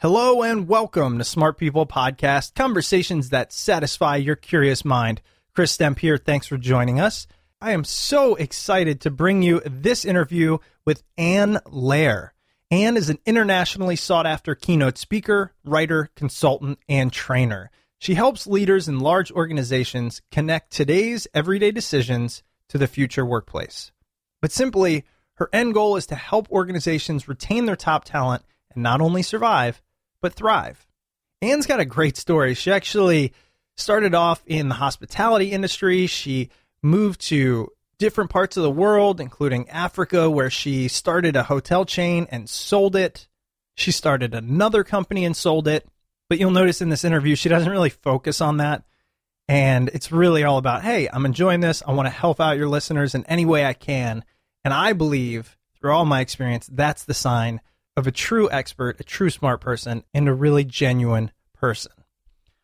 Hello and welcome to Smart People Podcast, conversations that satisfy your curious mind. Chris Stemp here. Thanks for joining us. I am so excited to bring you this interview with Anne Loehr. Anne is an internationally sought after keynote speaker, writer, consultant, and trainer. She helps leaders in large organizations connect today's everyday decisions to the future workplace. But simply, her end goal is to help organizations retain their top talent and not only survive, but thrive. Anne's got a great story. She actually started off in the hospitality industry. She moved to different parts of the world, including Africa, where she started a hotel chain and sold it. She started another company and sold it. But you'll notice in this interview, she doesn't really focus on that. And it's really all about, hey, I'm enjoying this. I want to help out your listeners in any way I can. And I believe, through all my experience, that's the sign of a true expert, a true smart person, and a really genuine person.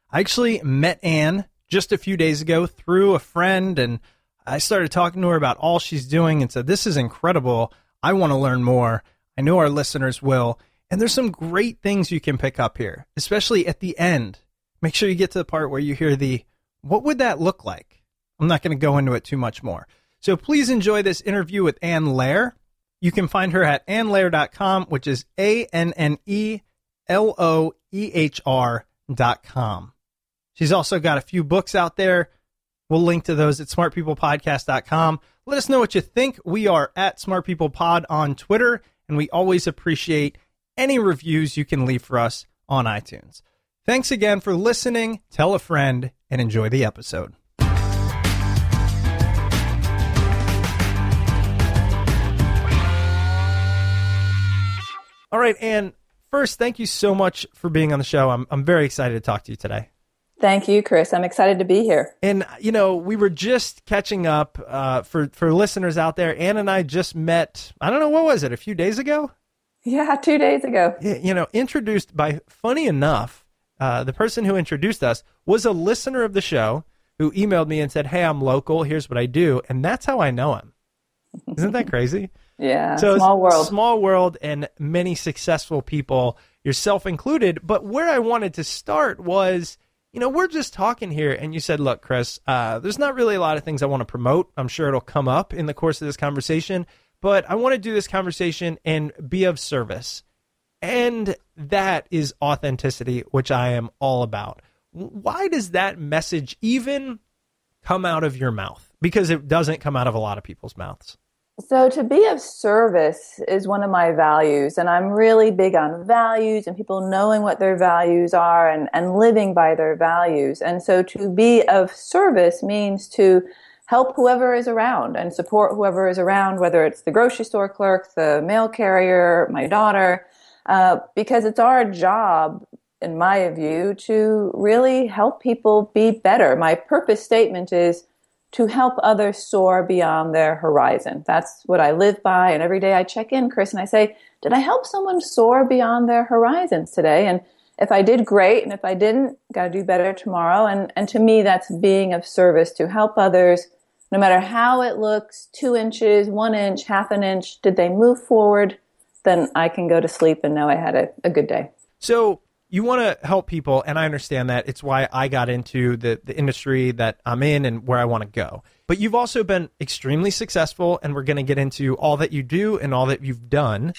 I actually met Anne just a few days ago through a friend, and I started talking to her about all she's doing and said, This is incredible. I want to learn more. I know our listeners will. And there's some great things you can pick up here, especially at the end. Make sure you get to the part where you hear the, What would that look like? I'm not going to go into it too much more. So please enjoy this interview with Anne Loehr. You can find her at anneloehr.com, which is A N N E L O E H R.com. She's also got a few books out there. We'll link to those at smartpeoplepodcast.com. Let us know what you think. We are at Smart People Pod on Twitter, and we always appreciate any reviews you can leave for us on iTunes. Thanks again for listening. Tell a friend and enjoy the episode. All right, and first, thank you so much for being on the show. I'm I'm very excited to talk to you today. Thank you, Chris. I'm excited to be here. And you know, we were just catching up uh, for for listeners out there. Anne and I just met. I don't know what was it, a few days ago. Yeah, two days ago. You know, introduced by. Funny enough, uh, the person who introduced us was a listener of the show who emailed me and said, "Hey, I'm local. Here's what I do," and that's how I know him. Isn't that crazy? Yeah, so small world. Small world and many successful people, yourself included. But where I wanted to start was, you know, we're just talking here, and you said, look, Chris, uh, there's not really a lot of things I want to promote. I'm sure it'll come up in the course of this conversation, but I want to do this conversation and be of service. And that is authenticity, which I am all about. Why does that message even come out of your mouth? Because it doesn't come out of a lot of people's mouths. So, to be of service is one of my values, and I'm really big on values and people knowing what their values are and, and living by their values. And so, to be of service means to help whoever is around and support whoever is around, whether it's the grocery store clerk, the mail carrier, my daughter, uh, because it's our job, in my view, to really help people be better. My purpose statement is to help others soar beyond their horizon. That's what I live by. And every day I check in, Chris, and I say, did I help someone soar beyond their horizons today? And if I did, great. And if I didn't, got to do better tomorrow. And, and to me, that's being of service to help others, no matter how it looks, two inches, one inch, half an inch. Did they move forward? Then I can go to sleep and know I had a, a good day. So you want to help people, and I understand that. It's why I got into the, the industry that I'm in and where I want to go. But you've also been extremely successful, and we're going to get into all that you do and all that you've done.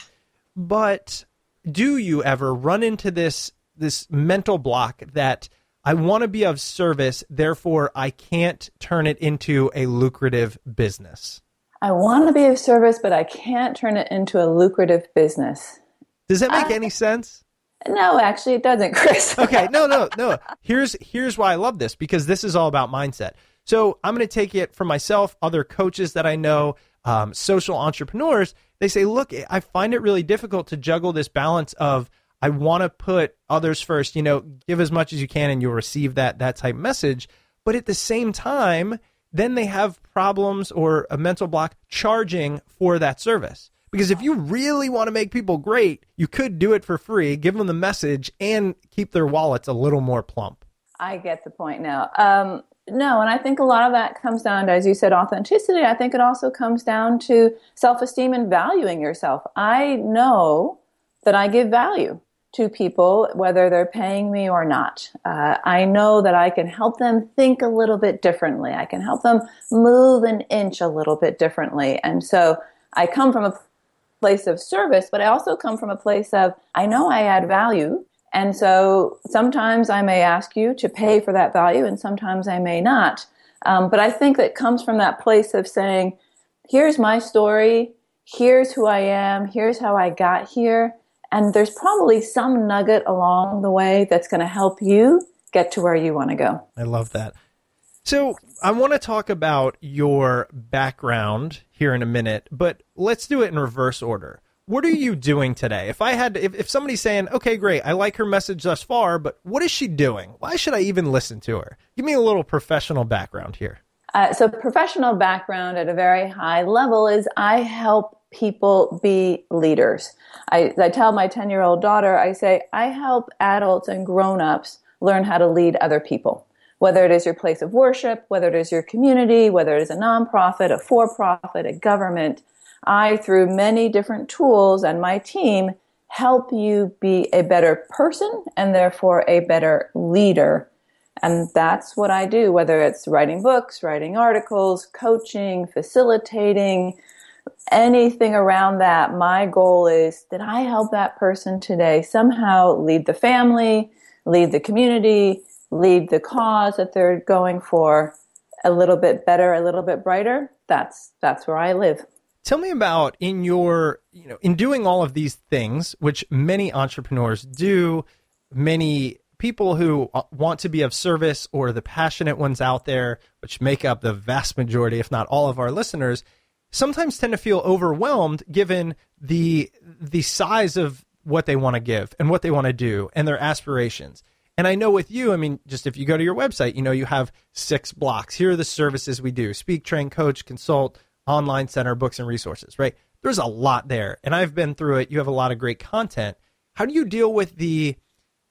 But do you ever run into this this mental block that I want to be of service, therefore I can't turn it into a lucrative business? I want to be of service, but I can't turn it into a lucrative business. Does that make I, any sense? No, actually, it doesn't, Chris. okay, no, no, no. Here's here's why I love this because this is all about mindset. So I'm going to take it from myself, other coaches that I know, um, social entrepreneurs. They say, look, I find it really difficult to juggle this balance of I want to put others first. You know, give as much as you can, and you'll receive that that type message. But at the same time, then they have problems or a mental block charging for that service. Because if you really want to make people great, you could do it for free, give them the message, and keep their wallets a little more plump. I get the point now. Um, no, and I think a lot of that comes down to, as you said, authenticity. I think it also comes down to self esteem and valuing yourself. I know that I give value to people, whether they're paying me or not. Uh, I know that I can help them think a little bit differently. I can help them move an inch a little bit differently. And so I come from a place of service, but I also come from a place of I know I add value. And so sometimes I may ask you to pay for that value, and sometimes I may not. Um, but I think that comes from that place of saying, here's my story, here's who I am, here's how I got here. And there's probably some nugget along the way that's going to help you get to where you want to go. I love that. So I want to talk about your background here in a minute, but let's do it in reverse order. What are you doing today? If I had, if, if somebody's saying, okay, great, I like her message thus far, but what is she doing? Why should I even listen to her? Give me a little professional background here. Uh, so, professional background at a very high level is I help people be leaders. I, I tell my 10 year old daughter, I say, I help adults and grown ups learn how to lead other people whether it is your place of worship, whether it is your community, whether it is a nonprofit, a for profit, a government. I, through many different tools and my team, help you be a better person and therefore a better leader. And that's what I do, whether it's writing books, writing articles, coaching, facilitating, anything around that. My goal is that I help that person today somehow lead the family, lead the community, lead the cause that they're going for a little bit better, a little bit brighter, that's that's where I live. Tell me about in your, you know, in doing all of these things, which many entrepreneurs do, many people who uh, want to be of service or the passionate ones out there, which make up the vast majority, if not all of our listeners, sometimes tend to feel overwhelmed given the the size of what they want to give and what they want to do and their aspirations. And I know with you, I mean, just if you go to your website, you know, you have six blocks. Here are the services we do speak, train, coach, consult, online center, books, and resources, right? There's a lot there. And I've been through it. You have a lot of great content. How do you deal with the,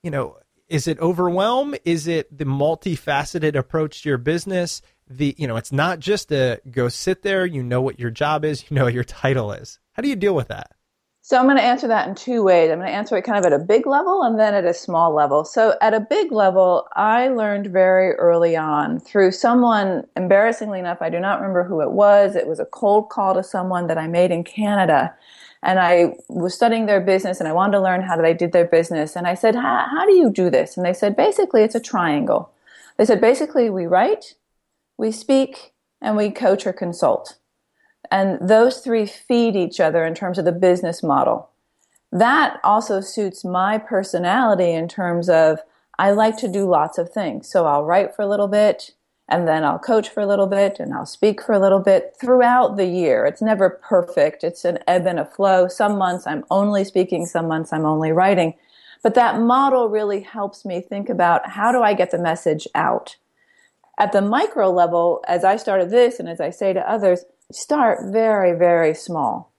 you know, is it overwhelm? Is it the multifaceted approach to your business? The, you know, it's not just a go sit there, you know what your job is, you know your title is. How do you deal with that? So I'm going to answer that in two ways. I'm going to answer it kind of at a big level and then at a small level. So at a big level, I learned very early on through someone, embarrassingly enough, I do not remember who it was. It was a cold call to someone that I made in Canada. And I was studying their business and I wanted to learn how they did their business. And I said, how do you do this? And they said, basically, it's a triangle. They said, basically, we write, we speak, and we coach or consult. And those three feed each other in terms of the business model. That also suits my personality in terms of I like to do lots of things. So I'll write for a little bit and then I'll coach for a little bit and I'll speak for a little bit throughout the year. It's never perfect. It's an ebb and a flow. Some months I'm only speaking, some months I'm only writing. But that model really helps me think about how do I get the message out? At the micro level, as I started this and as I say to others, start very, very small.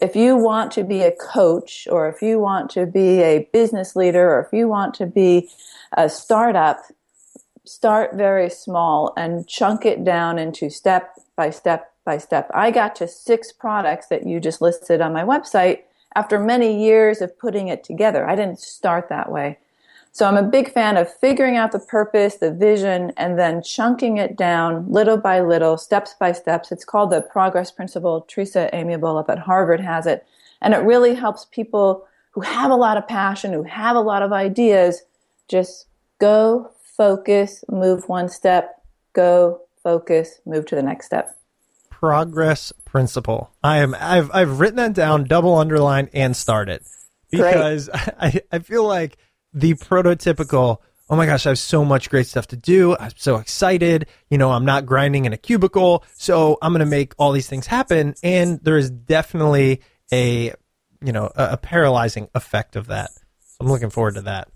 If you want to be a coach or if you want to be a business leader or if you want to be a startup, start very small and chunk it down into step by step by step. I got to six products that you just listed on my website after many years of putting it together. I didn't start that way. So I'm a big fan of figuring out the purpose, the vision, and then chunking it down little by little, steps by steps. It's called the progress principle. Teresa Amabile up at Harvard has it. And it really helps people who have a lot of passion, who have a lot of ideas, just go focus, move one step, go, focus, move to the next step. Progress principle. I am I've I've written that down, double underline and started. Because I, I feel like the prototypical oh my gosh, I have so much great stuff to do. I'm so excited. You know, I'm not grinding in a cubicle. So I'm going to make all these things happen. And there is definitely a, you know, a, a paralyzing effect of that. So I'm looking forward to that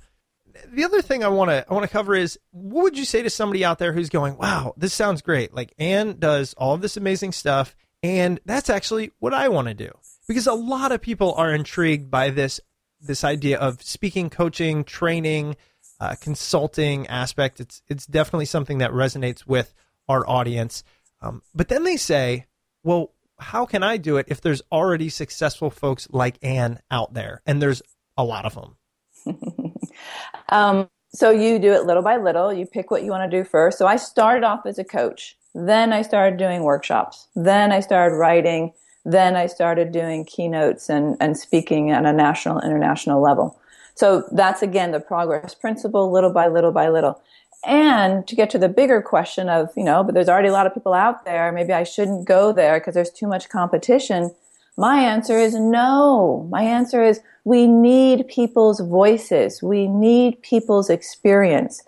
the other thing I want to I want to cover is what would you say to somebody out there who's going, "Wow, this sounds great. Like Anne does all of this amazing stuff and that's actually what I want to do." Because a lot of people are intrigued by this this idea of speaking, coaching, training, uh, consulting aspect. It's it's definitely something that resonates with our audience. Um, but then they say, "Well, how can I do it if there's already successful folks like Anne out there?" And there's a lot of them. um, so you do it little by little. You pick what you want to do first. So I started off as a coach. Then I started doing workshops. Then I started writing. Then I started doing keynotes and, and speaking at a national, international level. So that's again the progress principle, little by little by little. And to get to the bigger question of, you know, but there's already a lot of people out there. Maybe I shouldn't go there because there's too much competition. My answer is no. My answer is we need people's voices. We need people's experience.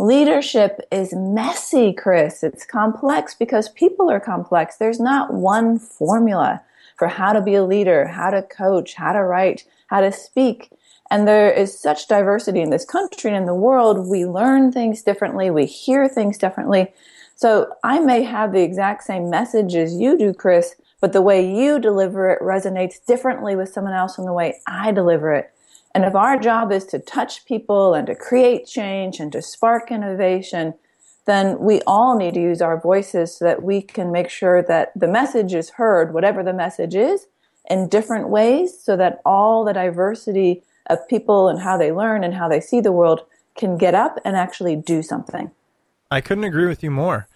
Leadership is messy, Chris. It's complex because people are complex. There's not one formula for how to be a leader, how to coach, how to write, how to speak. And there is such diversity in this country and in the world. We learn things differently. We hear things differently. So I may have the exact same message as you do, Chris, but the way you deliver it resonates differently with someone else than the way I deliver it. And if our job is to touch people and to create change and to spark innovation, then we all need to use our voices so that we can make sure that the message is heard, whatever the message is, in different ways so that all the diversity of people and how they learn and how they see the world can get up and actually do something. I couldn't agree with you more.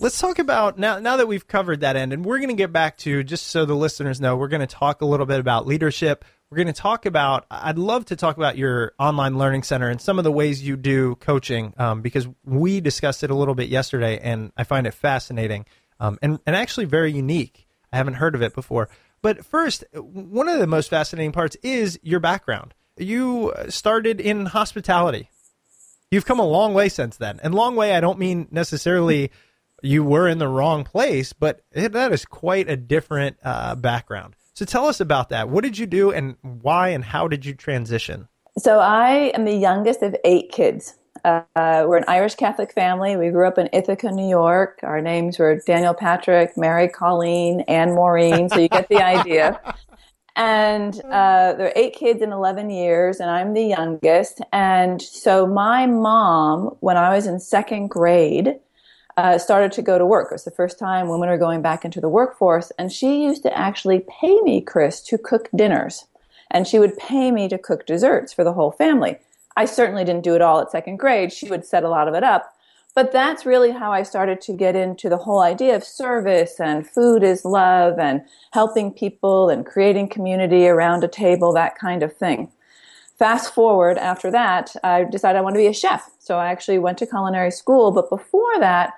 Let's talk about now. Now that we've covered that end, and we're going to get back to just so the listeners know, we're going to talk a little bit about leadership. We're going to talk about. I'd love to talk about your online learning center and some of the ways you do coaching, um, because we discussed it a little bit yesterday, and I find it fascinating um, and and actually very unique. I haven't heard of it before. But first, one of the most fascinating parts is your background. You started in hospitality. You've come a long way since then, and long way I don't mean necessarily you were in the wrong place, but that is quite a different uh, background. So tell us about that. What did you do and why and how did you transition? So I am the youngest of eight kids. Uh, we're an Irish Catholic family. We grew up in Ithaca, New York. Our names were Daniel Patrick, Mary Colleen, and Maureen. So you get the idea. And uh, there are eight kids in 11 years, and I'm the youngest. And so my mom, when I was in second grade, uh, started to go to work. It was the first time women were going back into the workforce, and she used to actually pay me, Chris, to cook dinners, and she would pay me to cook desserts for the whole family. I certainly didn't do it all at second grade. She would set a lot of it up. But that's really how I started to get into the whole idea of service and food is love and helping people and creating community around a table, that kind of thing. Fast forward after that, I decided I wanted to be a chef. So I actually went to culinary school. But before that,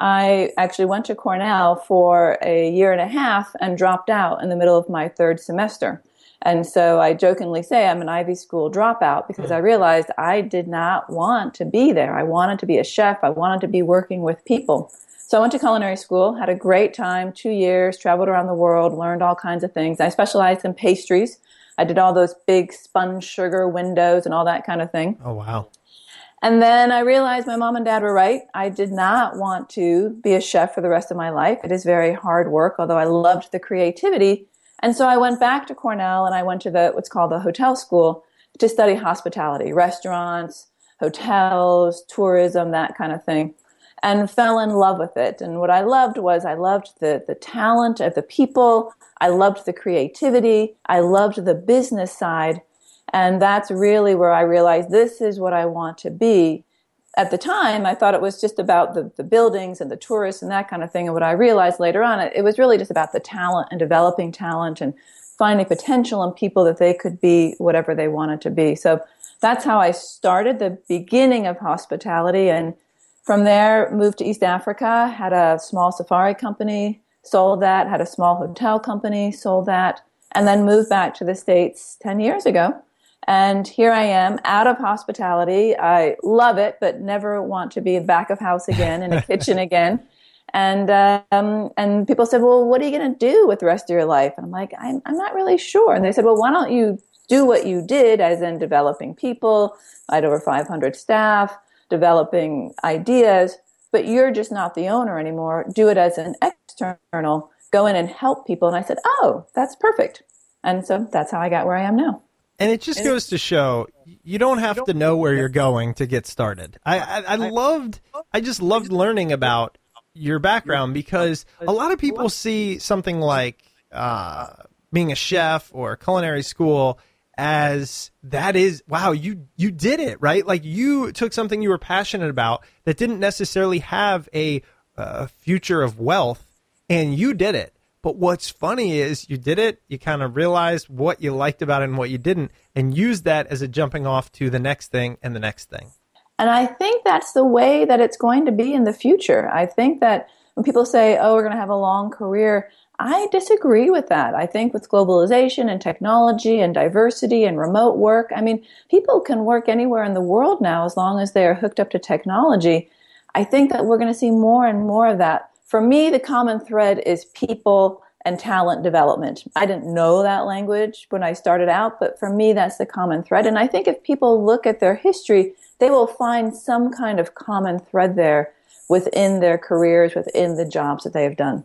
I actually went to Cornell for a year and a half and dropped out in the middle of my third semester. And so I jokingly say I'm an Ivy School dropout because hmm. I realized I did not want to be there. I wanted to be a chef. I wanted to be working with people. So I went to culinary school, had a great time, two years, traveled around the world, learned all kinds of things. I specialized in pastries. I did all those big spun sugar windows and all that kind of thing. Oh, wow. And then I realized my mom and dad were right. I did not want to be a chef for the rest of my life. It is very hard work, although I loved the creativity. And so I went back to Cornell and I went to the what's called the hotel school to study hospitality, restaurants, hotels, tourism, that kind of thing, and fell in love with it. And what I loved was I loved the the talent of the people, I loved the creativity, I loved the business side, and that's really where I realized this is what I want to be. At the time, I thought it was just about the, the buildings and the tourists and that kind of thing. And what I realized later on, it, it was really just about the talent and developing talent and finding potential in people that they could be whatever they wanted to be. So that's how I started the beginning of hospitality. And from there, moved to East Africa, had a small safari company, sold that, had a small hotel company, sold that, and then moved back to the States 10 years ago and here I am out of hospitality. I love it, but never want to be back of house again in a kitchen again. And um, and people said, well, what are you going to do with the rest of your life? And I'm like, I'm, I'm not really sure. And they said, well, why don't you do what you did, as in developing people? I had over 500 staff, developing ideas, but you're just not the owner anymore. Do it as an external. Go in and help people. And I said, oh, that's perfect. And so that's how I got where I am now. And it just goes to show you don't have to know where you're going to get started. I, I, I loved, I just loved learning about your background because a lot of people see something like uh, being a chef or culinary school as that is wow you you did it right like you took something you were passionate about that didn't necessarily have a, a future of wealth and you did it but what's funny is you did it, you kind of realized what you liked about it and what you didn't, and used that as a jumping off to the next thing and the next thing. And I think that's the way that it's going to be in the future. I think that when people say, oh, we're going to have a long career, I disagree with that. I think with globalization and technology and diversity and remote work, I mean, people can work anywhere in the world now as long as they are hooked up to technology. I think that we're going to see more and more of that for me, the common thread is people and talent development. I didn't know that language when I started out, but for me, that's the common thread. And I think if people look at their history, they will find some kind of common thread there within their careers, within the jobs that they have done.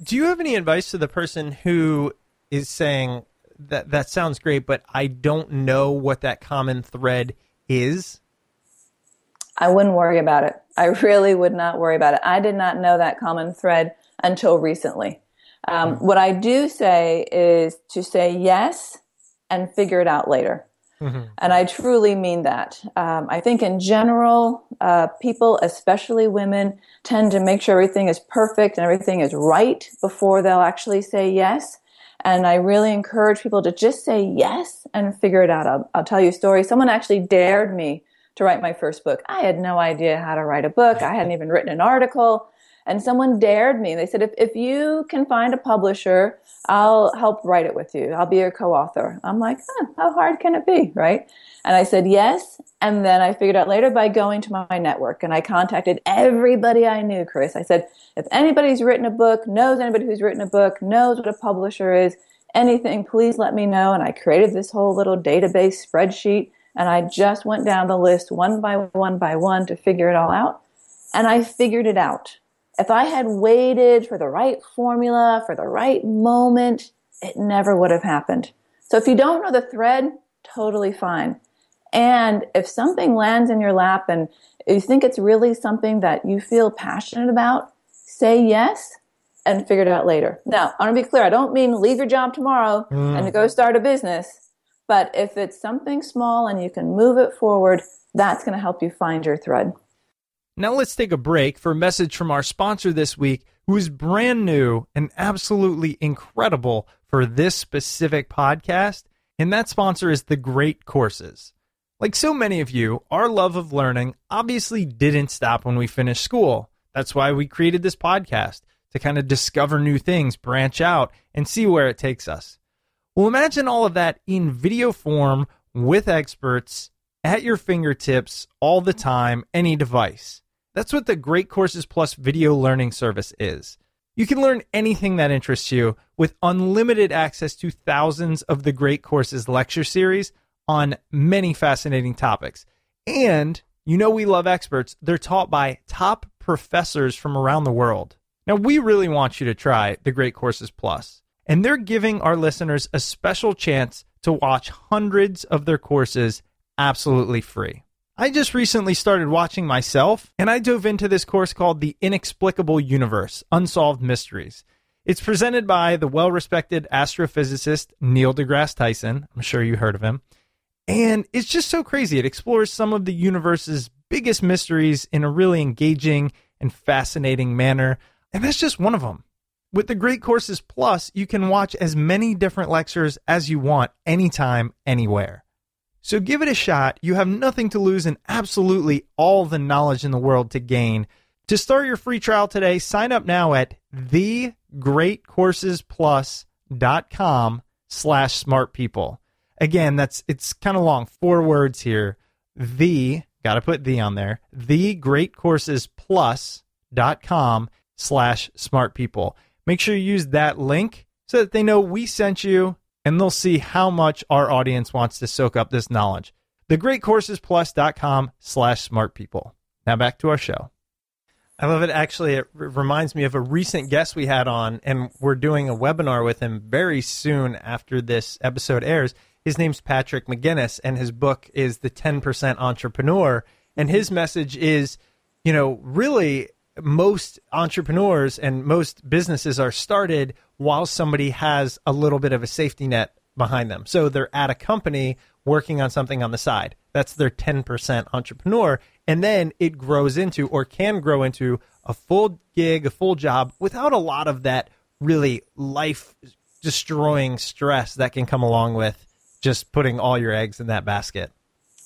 Do you have any advice to the person who is saying that that sounds great, but I don't know what that common thread is? I wouldn't worry about it. I really would not worry about it. I did not know that common thread until recently. Um, mm-hmm. What I do say is to say yes and figure it out later. Mm-hmm. And I truly mean that. Um, I think in general, uh, people, especially women, tend to make sure everything is perfect and everything is right before they'll actually say yes. And I really encourage people to just say yes and figure it out. I'll, I'll tell you a story. Someone actually dared me to write my first book. I had no idea how to write a book. I hadn't even written an article. And someone dared me. They said, if, if you can find a publisher, I'll help write it with you. I'll be your co-author. I'm like, huh, how hard can it be? Right. And I said, yes. And then I figured out later by going to my network and I contacted everybody I knew, Chris. I said, if anybody's written a book, knows anybody who's written a book, knows what a publisher is, anything, please let me know. And I created this whole little database spreadsheet and I just went down the list one by one by one to figure it all out. And I figured it out. If I had waited for the right formula, for the right moment, it never would have happened. So if you don't know the thread, totally fine. And if something lands in your lap and you think it's really something that you feel passionate about, say yes and figure it out later. Now, I want to be clear. I don't mean leave your job tomorrow mm. and go start a business. But if it's something small and you can move it forward, that's going to help you find your thread. Now let's take a break for a message from our sponsor this week, who is brand new and absolutely incredible for this specific podcast. And that sponsor is The Great Courses. Like so many of you, our love of learning obviously didn't stop when we finished school. That's why we created this podcast to kind of discover new things, branch out, and see where it takes us. Well, imagine all of that in video form with experts at your fingertips all the time, any device. That's what the Great Courses Plus video learning service is. You can learn anything that interests you with unlimited access to thousands of the Great Courses lecture series on many fascinating topics. And you know, we love experts. They're taught by top professors from around the world. Now, we really want you to try the Great Courses Plus, and they're giving our listeners a special chance to watch hundreds of their courses absolutely free. I just recently started watching myself, and I dove into this course called The Inexplicable Universe Unsolved Mysteries. It's presented by the well respected astrophysicist Neil deGrasse Tyson. I'm sure you heard of him. And it's just so crazy. It explores some of the universe's biggest mysteries in a really engaging and fascinating manner. And that's just one of them. With the Great Courses Plus, you can watch as many different lectures as you want anytime, anywhere. So give it a shot. You have nothing to lose and absolutely all the knowledge in the world to gain. To start your free trial today, sign up now at thegreatcoursesplus.com slash smartpeople. Again, that's it's kind of long. Four words here. The got to put the on there. Thegreatcoursesplus.com slash smart people. Make sure you use that link so that they know we sent you and they'll see how much our audience wants to soak up this knowledge. Thegreatcoursesplus.com slash smart people. Now back to our show. I love it. Actually, it r- reminds me of a recent guest we had on, and we're doing a webinar with him very soon after this episode airs. His name's Patrick McGinnis, and his book is The 10% Entrepreneur. And his message is, you know, really most entrepreneurs and most businesses are started while somebody has a little bit of a safety net behind them. So they're at a company working on something on the side. That's their 10% entrepreneur. And then it grows into or can grow into a full gig, a full job without a lot of that really life destroying stress that can come along with just putting all your eggs in that basket.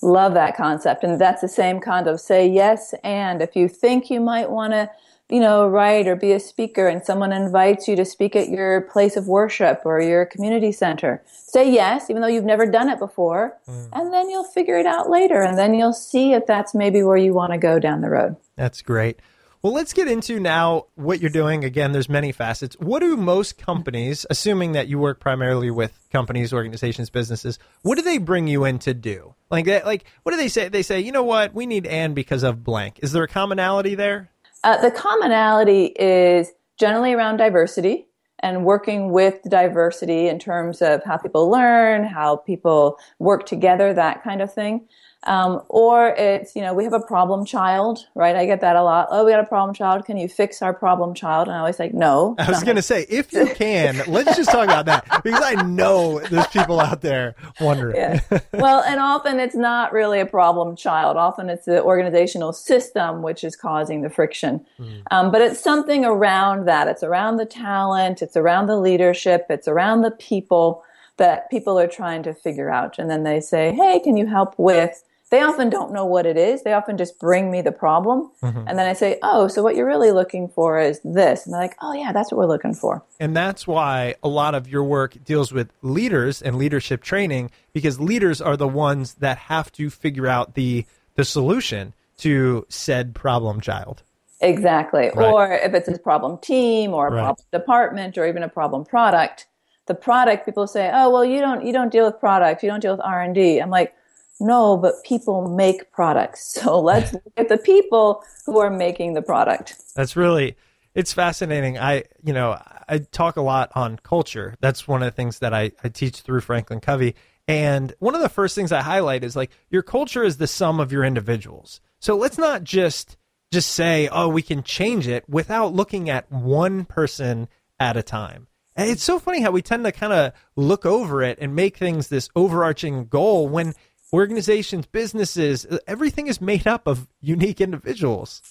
Love that concept. And that's the same kind of say yes and if you think you might want to, you know, write or be a speaker and someone invites you to speak at your place of worship or your community center, say yes, even though you've never done it before. Mm. And then you'll figure it out later. And then you'll see if that's maybe where you want to go down the road. That's great. Well, let's get into now what you're doing. Again, there's many facets. What do most companies, assuming that you work primarily with companies, organizations, businesses, what do they bring you in to do? Like, like what do they say? They say, you know what, we need Anne because of blank. Is there a commonality there? Uh, the commonality is generally around diversity and working with diversity in terms of how people learn, how people work together, that kind of thing. Um, or it's, you know, we have a problem child, right? I get that a lot. Oh, we got a problem child. Can you fix our problem child? And I always say, no. I was going to say, if you can, let's just talk about that because I know there's people out there wondering. Yeah. Well, and often it's not really a problem child. Often it's the organizational system which is causing the friction. Mm. Um, but it's something around that. It's around the talent. It's around the leadership. It's around the people that people are trying to figure out. And then they say, hey, can you help with they often don't know what it is. They often just bring me the problem. Mm-hmm. And then I say, oh, so what you're really looking for is this. And they're like, oh, yeah, that's what we're looking for. And that's why a lot of your work deals with leaders and leadership training because leaders are the ones that have to figure out the, the solution to said problem child. Exactly. Right. Or if it's a problem team or a right. problem department or even a problem product, the product people say, oh, well, you don't, you don't deal with product. You don't deal with R&D. I'm like, no, but people make products. So let's look at the people who are making the product. That's really it's fascinating. I you know, I talk a lot on culture. That's one of the things that I, I teach through Franklin Covey. And one of the first things I highlight is like your culture is the sum of your individuals. So let's not just just say, oh, we can change it without looking at one person at a time. And it's so funny how we tend to kind of look over it and make things this overarching goal when organizations, businesses, everything is made up of unique individuals.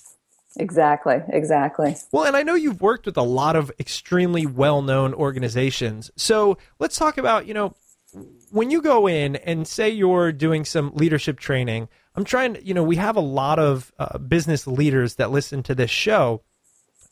Exactly, exactly. Well, and I know you've worked with a lot of extremely well known organizations. So let's talk about, you know, when you go in and say you're doing some leadership training, I'm trying to, you know, we have a lot of uh, business leaders that listen to this show.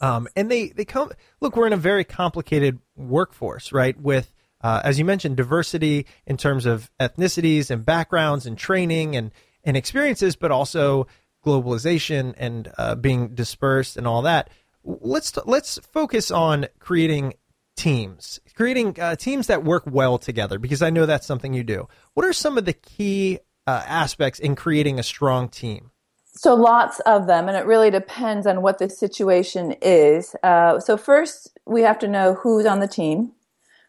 Um, and they, they come, look, we're in a very complicated workforce, right? With, uh, as you mentioned, diversity in terms of ethnicities and backgrounds and training and, and experiences, but also globalization and uh, being dispersed and all that. Let's, let's focus on creating teams, creating uh, teams that work well together, because I know that's something you do. What are some of the key uh, aspects in creating a strong team? So lots of them, and it really depends on what the situation is. Uh, so first, we have to know who's on the team.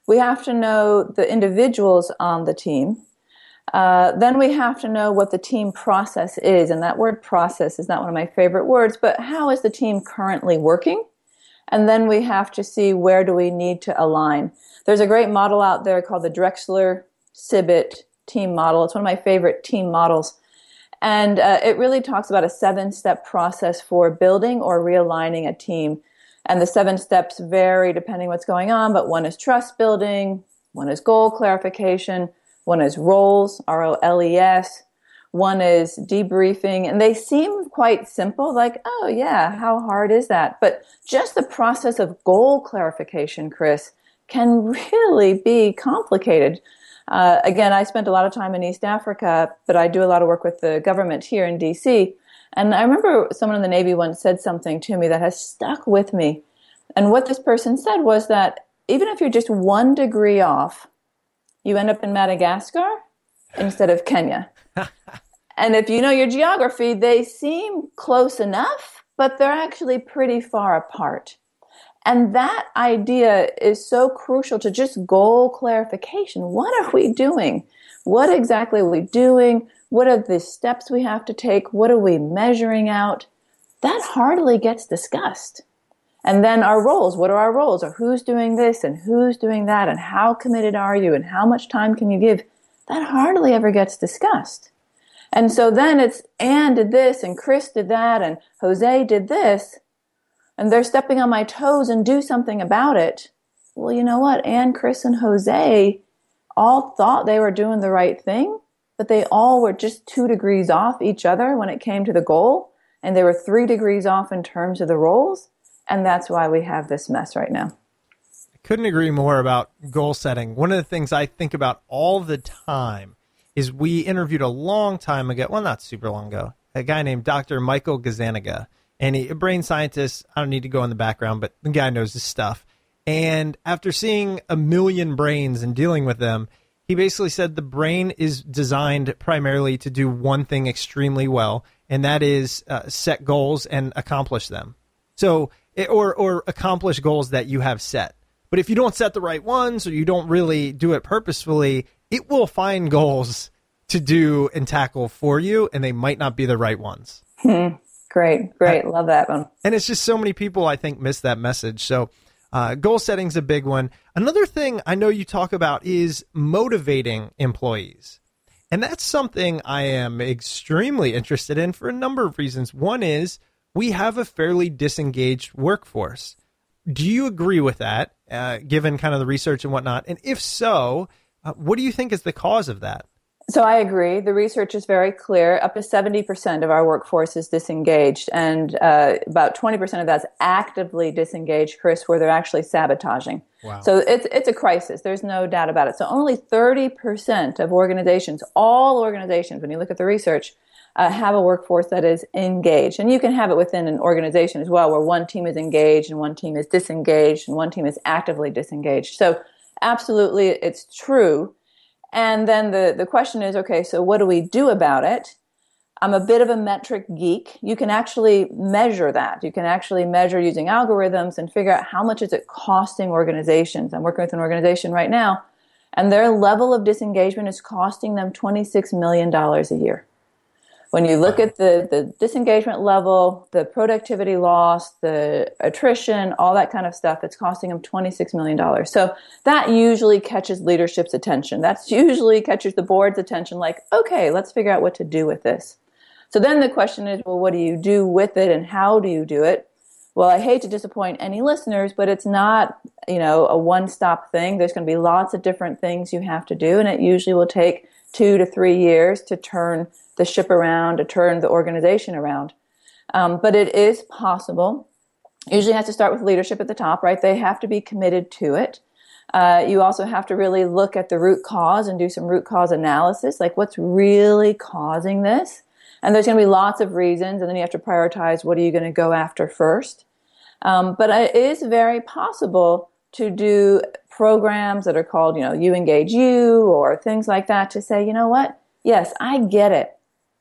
We have to know the individuals on the team. Uh, then we have to know what the team process is, and that word process is not one of my favorite words, but how is the team currently working? And then we have to see where do we need to align. There's a great model out there called the Drexler Sibbet team model. It's one of my favorite team models. And uh, it really talks about a seven step process for building or realigning a team. And the seven steps vary depending what's going on, but one is trust building, one is goal clarification, one is roles, R O L E S, one is debriefing. And they seem quite simple, like, oh, yeah, how hard is that? But just the process of goal clarification, Chris, can really be complicated. Uh, again, I spent a lot of time in East Africa, but I do a lot of work with the government here in DC. And I remember someone in the Navy once said something to me that has stuck with me. And what this person said was that even if you're just one degree off, you end up in Madagascar instead of Kenya. and if you know your geography, they seem close enough, but they're actually pretty far apart. And that idea is so crucial to just goal clarification. What are we doing? What exactly are we doing? What are the steps we have to take? What are we measuring out? That hardly gets discussed. And then our roles. What are our roles? Or who's doing this and who's doing that and how committed are you and how much time can you give? That hardly ever gets discussed. And so then it's Anne did this and Chris did that and Jose did this and they're stepping on my toes and do something about it. Well, you know what? Anne, Chris, and Jose all thought they were doing the right thing, but they all were just two degrees off each other when it came to the goal. And they were three degrees off in terms of the roles. And that's why we have this mess right now. I couldn't agree more about goal setting. One of the things I think about all the time is we interviewed a long time ago, well, not super long ago, a guy named Dr. Michael Gazzaniga and he, a brain scientist. I don't need to go in the background, but the guy knows his stuff. And after seeing a million brains and dealing with them, he basically said the brain is designed primarily to do one thing extremely well, and that is uh, set goals and accomplish them. So, or or accomplish goals that you have set. But if you don't set the right ones, or you don't really do it purposefully, it will find goals to do and tackle for you, and they might not be the right ones. Hmm. Great, great. Love that one. And it's just so many people, I think, miss that message. So, uh, goal setting's a big one. Another thing I know you talk about is motivating employees. And that's something I am extremely interested in for a number of reasons. One is we have a fairly disengaged workforce. Do you agree with that, uh, given kind of the research and whatnot? And if so, uh, what do you think is the cause of that? So I agree. The research is very clear. Up to 70% of our workforce is disengaged, and uh, about 20% of that's actively disengaged, Chris, where they're actually sabotaging. Wow. So it's, it's a crisis. There's no doubt about it. So only 30% of organizations, all organizations, when you look at the research, uh, have a workforce that is engaged. And you can have it within an organization as well, where one team is engaged and one team is disengaged and one team is actively disengaged. So absolutely, it's true and then the, the question is, okay, so what do we do about it? I'm a bit of a metric geek. You can actually measure that. You can actually measure using algorithms and figure out how much is it costing organizations. I'm working with an organization right now and their level of disengagement is costing them $26 million a year. When you look at the, the disengagement level, the productivity loss, the attrition, all that kind of stuff, it's costing them $26 million. So that usually catches leadership's attention. That's usually catches the board's attention like, okay, let's figure out what to do with this. So then the question is, well, what do you do with it and how do you do it? Well, I hate to disappoint any listeners, but it's not, you know, a one-stop thing. There's going to be lots of different things you have to do, and it usually will take two to three years to turn the ship around, to turn the organization around. Um, but it is possible. Usually has to start with leadership at the top, right? They have to be committed to it. Uh, you also have to really look at the root cause and do some root cause analysis, like what's really causing this. And there's going to be lots of reasons, and then you have to prioritize what are you going to go after first. Um, but it is very possible to do programs that are called, you know, You Engage You or things like that to say, you know what? Yes, I get it.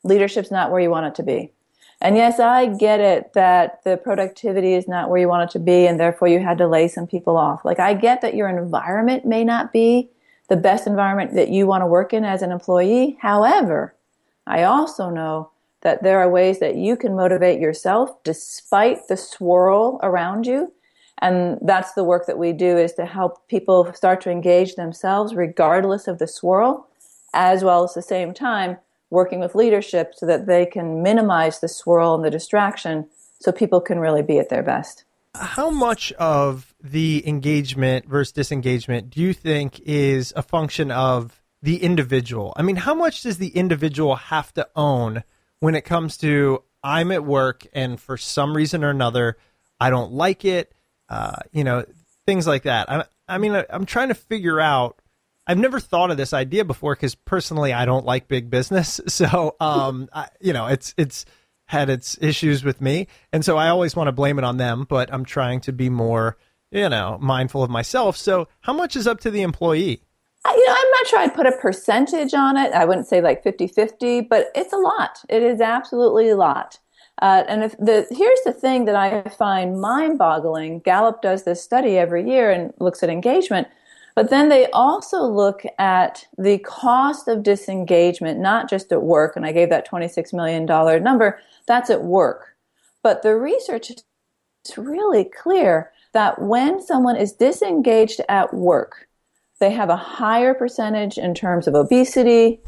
Leadership's not where you want it to be. And yes, I get it that the productivity is not where you want it to be and therefore you had to lay some people off. Like I get that your environment may not be the best environment that you want to work in as an employee. However, I also know that there are ways that you can motivate yourself despite the swirl around you. And that's the work that we do is to help people start to engage themselves regardless of the swirl, as well as the same time working with leadership so that they can minimize the swirl and the distraction so people can really be at their best. How much of the engagement versus disengagement do you think is a function of the individual? I mean, how much does the individual have to own when it comes to I'm at work and for some reason or another, I don't like it, uh, you know, things like that. I, I mean, I, I'm trying to figure out I've never thought of this idea before because personally I don't like big business. So, um, I, you know, it's it's had its issues with me, and so I always want to blame it on them. But I'm trying to be more, you know, mindful of myself. So, how much is up to the employee? You know, I'm not sure I'd put a percentage on it. I wouldn't say like 50 50, but it's a lot. It is absolutely a lot. Uh, and if the here's the thing that I find mind boggling Gallup does this study every year and looks at engagement. But then they also look at the cost of disengagement, not just at work, and I gave that $26 million number, that's at work. But the research is really clear that when someone is disengaged at work, they have a higher percentage in terms of obesity,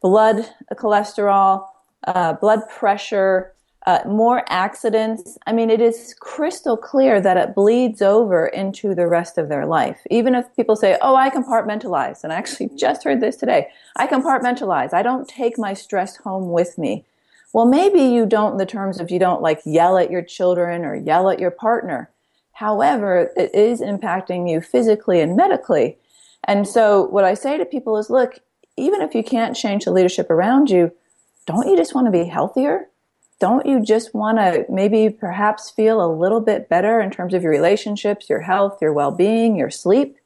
blood cholesterol, uh, blood pressure, uh, more accidents. I mean, it is crystal clear that it bleeds over into the rest of their life. Even if people say, oh, I compartmentalize, and I actually just heard this today I compartmentalize, I don't take my stress home with me. Well, maybe you don't in the terms of you don't like yell at your children or yell at your partner. However, it is impacting you physically and medically. And so, what I say to people is look, even if you can't change the leadership around you, don't you just want to be healthier? Don't you just want to maybe perhaps feel a little bit better in terms of your relationships, your health, your well being, your sleep?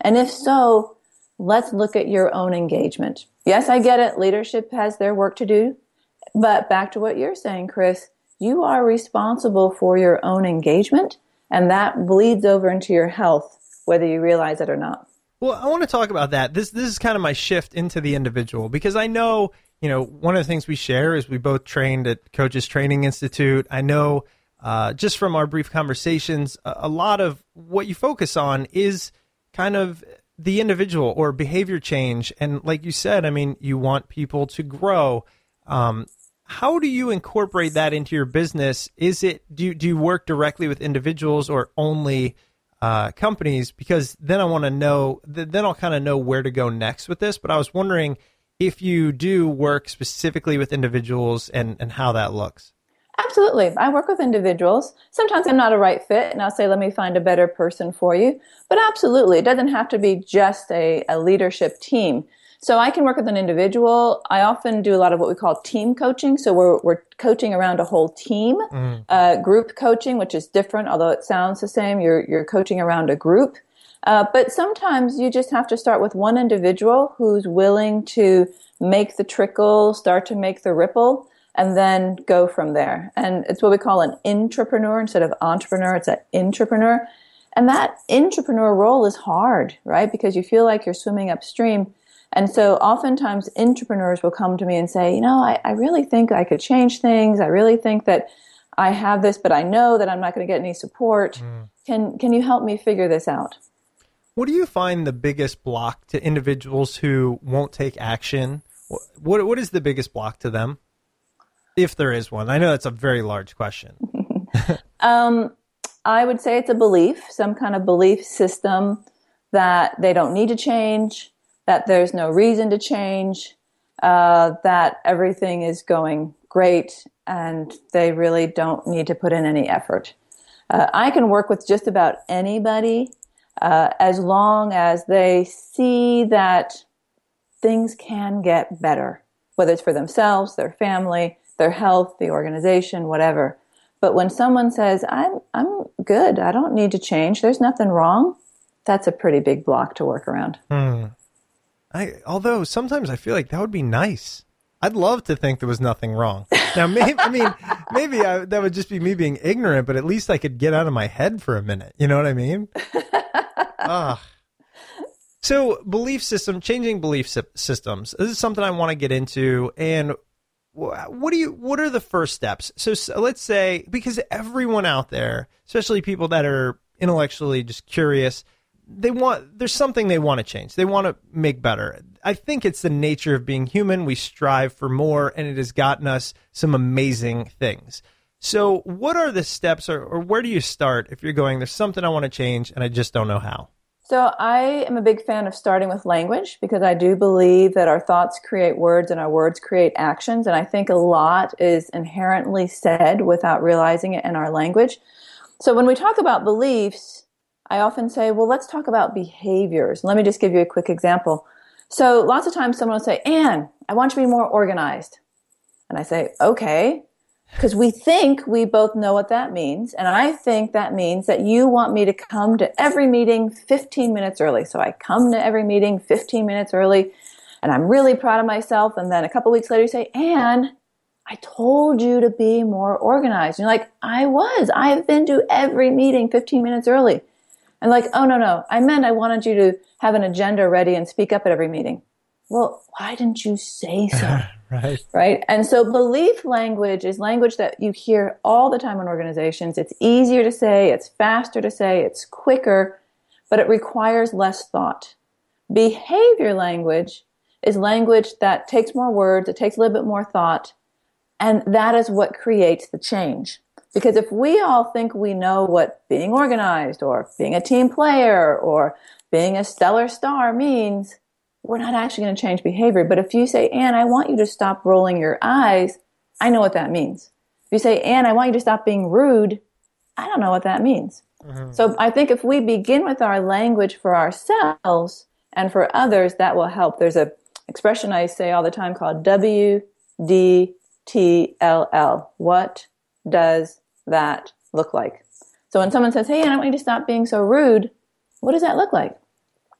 And if so, let's look at your own engagement. Yes, I get it. Leadership has their work to do. But back to what you're saying, Chris, you are responsible for your own engagement, and that bleeds over into your health, whether you realize it or not. Well, I want to talk about that. This this is kind of my shift into the individual because I know you know, one of the things we share is we both trained at Coaches Training Institute. I know uh, just from our brief conversations, a, lot of what you focus on is kind of the individual or behavior change. And like you said, I mean, you want people to grow. Um, how do you incorporate that into your business? Is it do you, do you work directly with individuals or only uh, companies? Because then I want to know. Then I'll kind of know where to go next with this. But I was wondering if you do work specifically with individuals and, and how that looks. Absolutely. I work with individuals. Sometimes I'm not a right fit and I'll say, let me find a better person for you. But absolutely, it doesn't have to be just a, a leadership team. So I can work with an individual. I often do a lot of what we call team coaching. So we're, we're coaching around a whole team, mm. uh, group coaching, which is different, although it sounds the same. You're, you're coaching around a group. Uh, but sometimes you just have to start with one individual who's willing to make the trickle, start to make the ripple, and then go from there. And it's what we call an intrapreneur instead of entrepreneur. It's an intrapreneur. And that intrapreneur role is hard, right? Because you feel like you're swimming upstream. And so oftentimes entrepreneurs will come to me and say, you know, I, I really think I could change things. I really think that I have this, but I know that I'm not going to get any support. Mm. Can, can you help me figure this out? What do you find the biggest block to individuals who won't take action? What what is the biggest block to them, if there is one? I know that's a very large question. um, I would say it's a belief, some kind of belief system that they don't need to change, that there's no reason to change, uh, that everything is going great, and they really don't need to put in any effort. Uh, I can work with just about anybody uh, as long as they see that things can get better, whether it's for themselves, their family, their health, the organization, whatever. But when someone says, I'm, I'm good, I don't need to change, there's nothing wrong, that's a pretty big block to work around. Hmm. I, although sometimes I feel like that would be nice. I'd love to think there was nothing wrong. Now, maybe, I mean, maybe I, that would just be me being ignorant, but at least I could get out of my head for a minute. You know what I mean? ah. So, belief system, changing belief systems. This is something I want to get into. And what do you? What are the first steps? So, so let's say because everyone out there, especially people that are intellectually just curious, they want there's something they want to change. They want to make better. I think it's the nature of being human. We strive for more, and it has gotten us some amazing things. So, what are the steps, or, or where do you start if you're going? There's something I want to change, and I just don't know how. So, I am a big fan of starting with language because I do believe that our thoughts create words and our words create actions. And I think a lot is inherently said without realizing it in our language. So, when we talk about beliefs, I often say, well, let's talk about behaviors. Let me just give you a quick example. So lots of times someone will say, Anne, I want you to be more organized. And I say, okay, because we think we both know what that means. And I think that means that you want me to come to every meeting 15 minutes early. So I come to every meeting 15 minutes early and I'm really proud of myself. And then a couple weeks later you say, Anne, I told you to be more organized. And you're like, I was. I've been to every meeting 15 minutes early. And like, oh no, no, I meant I wanted you to have an agenda ready and speak up at every meeting. Well, why didn't you say so? right. Right. And so belief language is language that you hear all the time in organizations. It's easier to say, it's faster to say, it's quicker, but it requires less thought. Behavior language is language that takes more words, it takes a little bit more thought, and that is what creates the change. Because if we all think we know what being organized or being a team player or being a stellar star means, we're not actually going to change behavior. But if you say, Anne, I want you to stop rolling your eyes, I know what that means. If you say, Anne, I want you to stop being rude, I don't know what that means. Mm-hmm. So I think if we begin with our language for ourselves and for others, that will help. There's a expression I say all the time called W D T L L. What does that look like? So when someone says, "Hey, I don't want you to stop being so rude," what does that look like?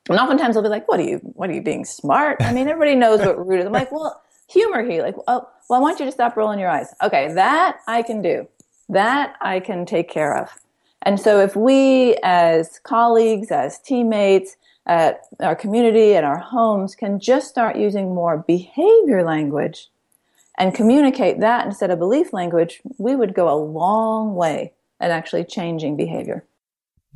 And oftentimes they'll be like, "What are you? What are you being smart?" I mean, everybody knows what rude is. I'm like, "Well, humor here." Like, "Oh, well, I want you to stop rolling your eyes." Okay, that I can do. That I can take care of. And so if we, as colleagues, as teammates, at our community, at our homes, can just start using more behavior language and communicate that instead of belief language, we would go a long way at actually changing behavior.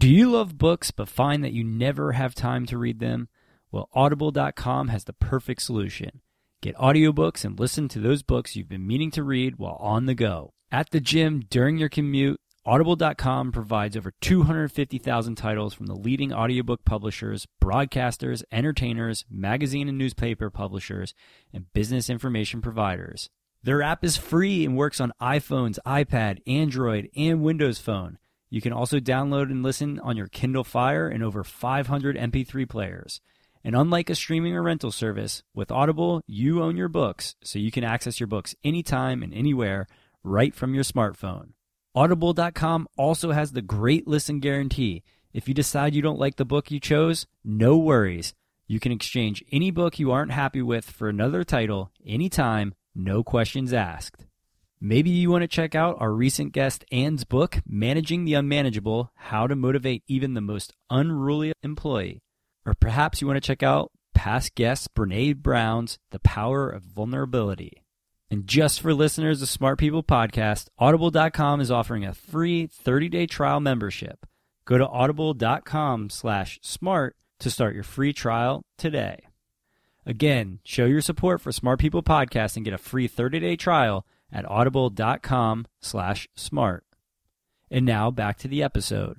Do you love books but find that you never have time to read them? Well, audible.com has the perfect solution. Get audiobooks and listen to those books you've been meaning to read while on the go. At the gym, during your commute, Audible.com provides over 250,000 titles from the leading audiobook publishers, broadcasters, entertainers, magazine and newspaper publishers, and business information providers. Their app is free and works on iPhones, iPad, Android, and Windows Phone. You can also download and listen on your Kindle Fire and over 500 MP3 players. And unlike a streaming or rental service, with Audible, you own your books, so you can access your books anytime and anywhere right from your smartphone. Audible.com also has the great listen guarantee. If you decide you don't like the book you chose, no worries. You can exchange any book you aren't happy with for another title anytime, no questions asked. Maybe you want to check out our recent guest Anne's book, Managing the Unmanageable How to Motivate Even the Most Unruly Employee. Or perhaps you want to check out past guest Brene Brown's The Power of Vulnerability. And just for listeners of Smart People Podcast, Audible.com is offering a free 30-day trial membership. Go to audible.com slash smart to start your free trial today. Again, show your support for Smart People Podcast and get a free 30-day trial at audible.com slash smart. And now back to the episode.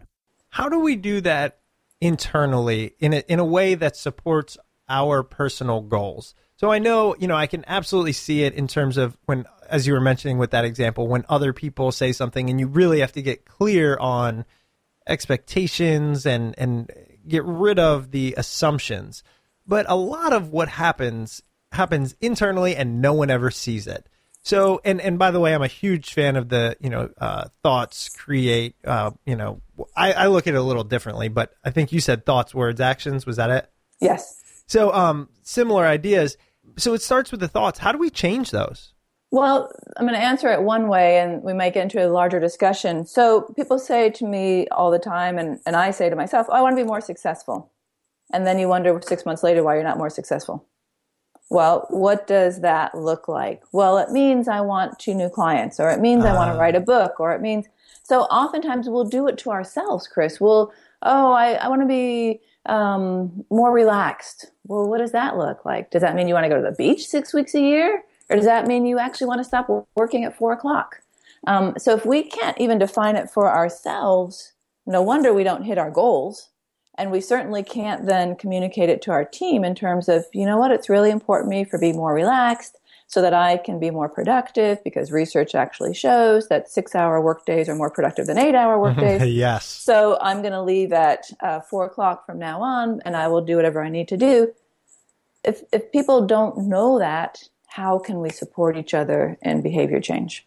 How do we do that internally in a, in a way that supports our personal goals? So I know, you know, I can absolutely see it in terms of when, as you were mentioning with that example, when other people say something and you really have to get clear on expectations and, and get rid of the assumptions. But a lot of what happens happens internally and no one ever sees it. So, and, and by the way, I'm a huge fan of the, you know, uh, thoughts create, uh, you know, I, I look at it a little differently, but I think you said thoughts, words, actions. Was that it? Yes. So, um, similar ideas. So it starts with the thoughts. How do we change those? Well, I'm going to answer it one way and we might get into a larger discussion. So people say to me all the time, and, and I say to myself, oh, I want to be more successful. And then you wonder six months later why you're not more successful. Well, what does that look like? Well, it means I want two new clients, or it means uh, I want to write a book, or it means. So oftentimes we'll do it to ourselves, Chris. We'll, oh, I, I want to be um, more relaxed. Well, what does that look like? Does that mean you want to go to the beach six weeks a year? Or does that mean you actually want to stop working at four o'clock? Um, so if we can't even define it for ourselves, no wonder we don't hit our goals. And we certainly can't then communicate it to our team in terms of, you know what, it's really important to me for be more relaxed so that I can be more productive because research actually shows that six hour workdays are more productive than eight hour workdays. yes. So I'm going to leave at uh, four o'clock from now on and I will do whatever I need to do. If, if people don't know that, how can we support each other in behavior change?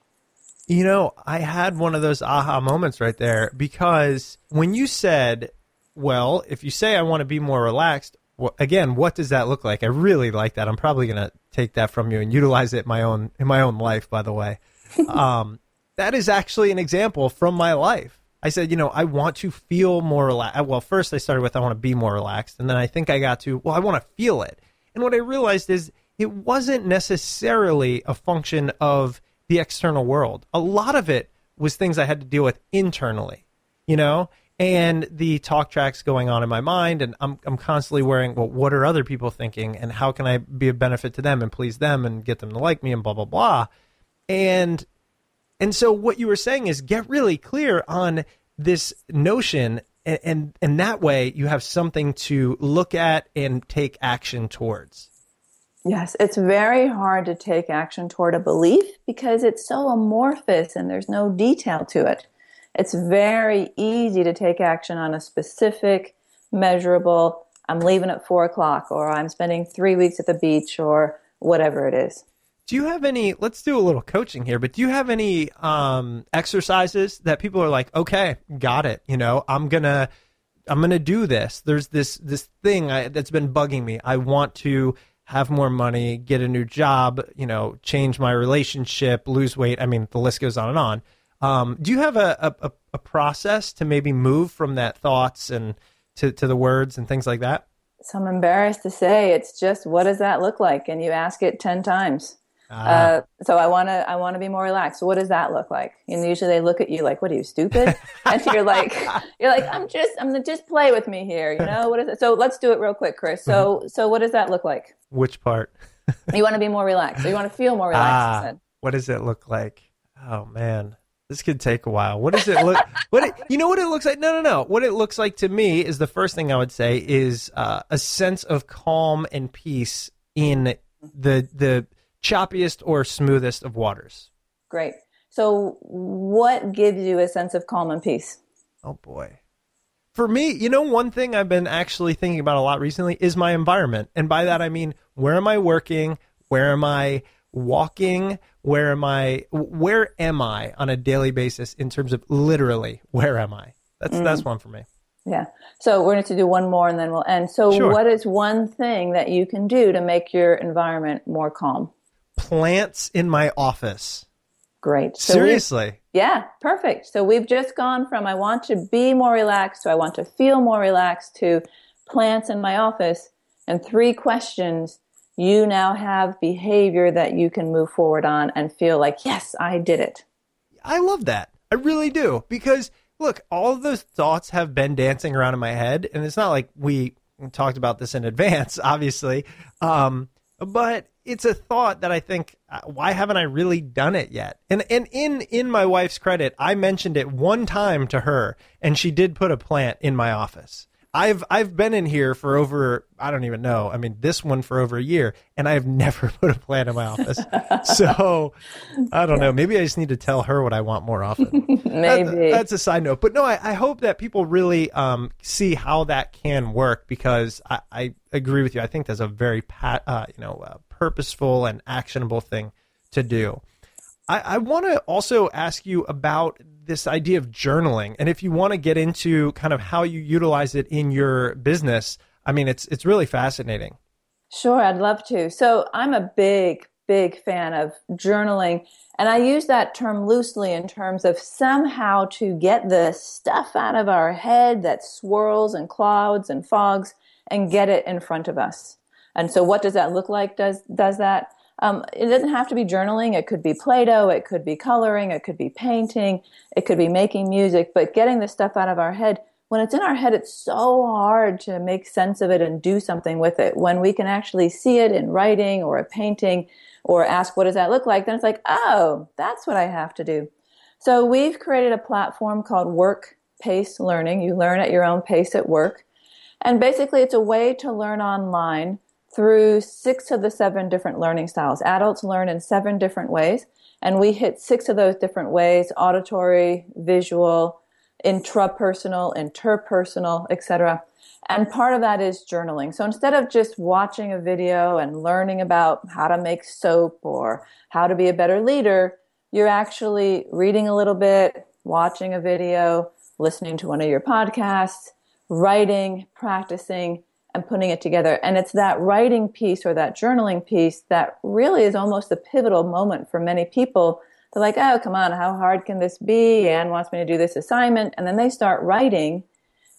You know, I had one of those aha moments right there because when you said well, if you say I want to be more relaxed, well, again, what does that look like? I really like that. I'm probably going to take that from you and utilize it in my own in my own life. By the way, um, that is actually an example from my life. I said, you know, I want to feel more relaxed. Well, first I started with I want to be more relaxed, and then I think I got to well, I want to feel it. And what I realized is it wasn't necessarily a function of the external world. A lot of it was things I had to deal with internally. You know, and the talk tracks going on in my mind and I'm I'm constantly worrying, well, what are other people thinking and how can I be a benefit to them and please them and get them to like me and blah blah blah. And and so what you were saying is get really clear on this notion and and, and that way you have something to look at and take action towards. Yes, it's very hard to take action toward a belief because it's so amorphous and there's no detail to it. It's very easy to take action on a specific, measurable, I'm leaving at four o'clock, or I'm spending three weeks at the beach, or whatever it is. Do you have any? Let's do a little coaching here, but do you have any um, exercises that people are like, okay, got it. You know, I'm gonna, I'm gonna do this. There's this this thing I, that's been bugging me. I want to have more money, get a new job, you know, change my relationship, lose weight. I mean, the list goes on and on. Um, do you have a, a, a process to maybe move from that thoughts and to, to the words and things like that? So I'm embarrassed to say it's just what does that look like? And you ask it 10 times. Ah. Uh, so I want to I want to be more relaxed. So what does that look like? And usually they look at you like, "What are you stupid?" and you're like, "You're like, I'm just I'm just play with me here, you know? What is it? So let's do it real quick, Chris. So mm-hmm. so what does that look like? Which part? you want to be more relaxed. So you want to feel more relaxed. Ah, what does it look like? Oh man, this could take a while. What does it look? what it, you know what it looks like? No, no, no. What it looks like to me is the first thing I would say is uh, a sense of calm and peace in the the choppiest or smoothest of waters. Great. So, what gives you a sense of calm and peace? Oh boy. For me, you know, one thing I've been actually thinking about a lot recently is my environment, and by that I mean where am I working? Where am I walking? Where am I? Where am I on a daily basis in terms of literally where am I? That's mm. that's one for me. Yeah. So we're going to do one more and then we'll end. So sure. what is one thing that you can do to make your environment more calm? Plants in my office. Great. So Seriously. Yeah, perfect. So we've just gone from I want to be more relaxed to I want to feel more relaxed to plants in my office and three questions you now have behavior that you can move forward on and feel like, yes, I did it. I love that. I really do. Because look, all of those thoughts have been dancing around in my head. And it's not like we talked about this in advance, obviously. Um, but it's a thought that I think, uh, why haven't I really done it yet? And and in in my wife's credit, I mentioned it one time to her, and she did put a plant in my office. I've I've been in here for over I don't even know. I mean, this one for over a year, and I have never put a plant in my office. so I don't know. Maybe I just need to tell her what I want more often. Maybe That- that's a side note. But no, I, I hope that people really um, see how that can work because I, I agree with you. I think that's a very pat, uh, you know, uh, purposeful and actionable thing to do. I, I want to also ask you about this idea of journaling, and if you want to get into kind of how you utilize it in your business. I mean, it's it's really fascinating. Sure, I'd love to. So I'm a big, big fan of journaling. And I use that term loosely in terms of somehow to get the stuff out of our head that swirls and clouds and fogs and get it in front of us. And so what does that look like? Does, does that? Um, it doesn't have to be journaling. It could be Play-Doh. It could be coloring. It could be painting. It could be making music, but getting the stuff out of our head when it's in our head, it's so hard to make sense of it and do something with it. When we can actually see it in writing or a painting or ask, what does that look like? Then it's like, oh, that's what I have to do. So we've created a platform called Work Pace Learning. You learn at your own pace at work. And basically, it's a way to learn online through six of the seven different learning styles. Adults learn in seven different ways. And we hit six of those different ways auditory, visual, intrapersonal, interpersonal, etc. And part of that is journaling. So instead of just watching a video and learning about how to make soap or how to be a better leader, you're actually reading a little bit, watching a video, listening to one of your podcasts, writing, practicing, and putting it together. And it's that writing piece or that journaling piece that really is almost the pivotal moment for many people they're like, oh, come on, how hard can this be? Anne wants me to do this assignment. And then they start writing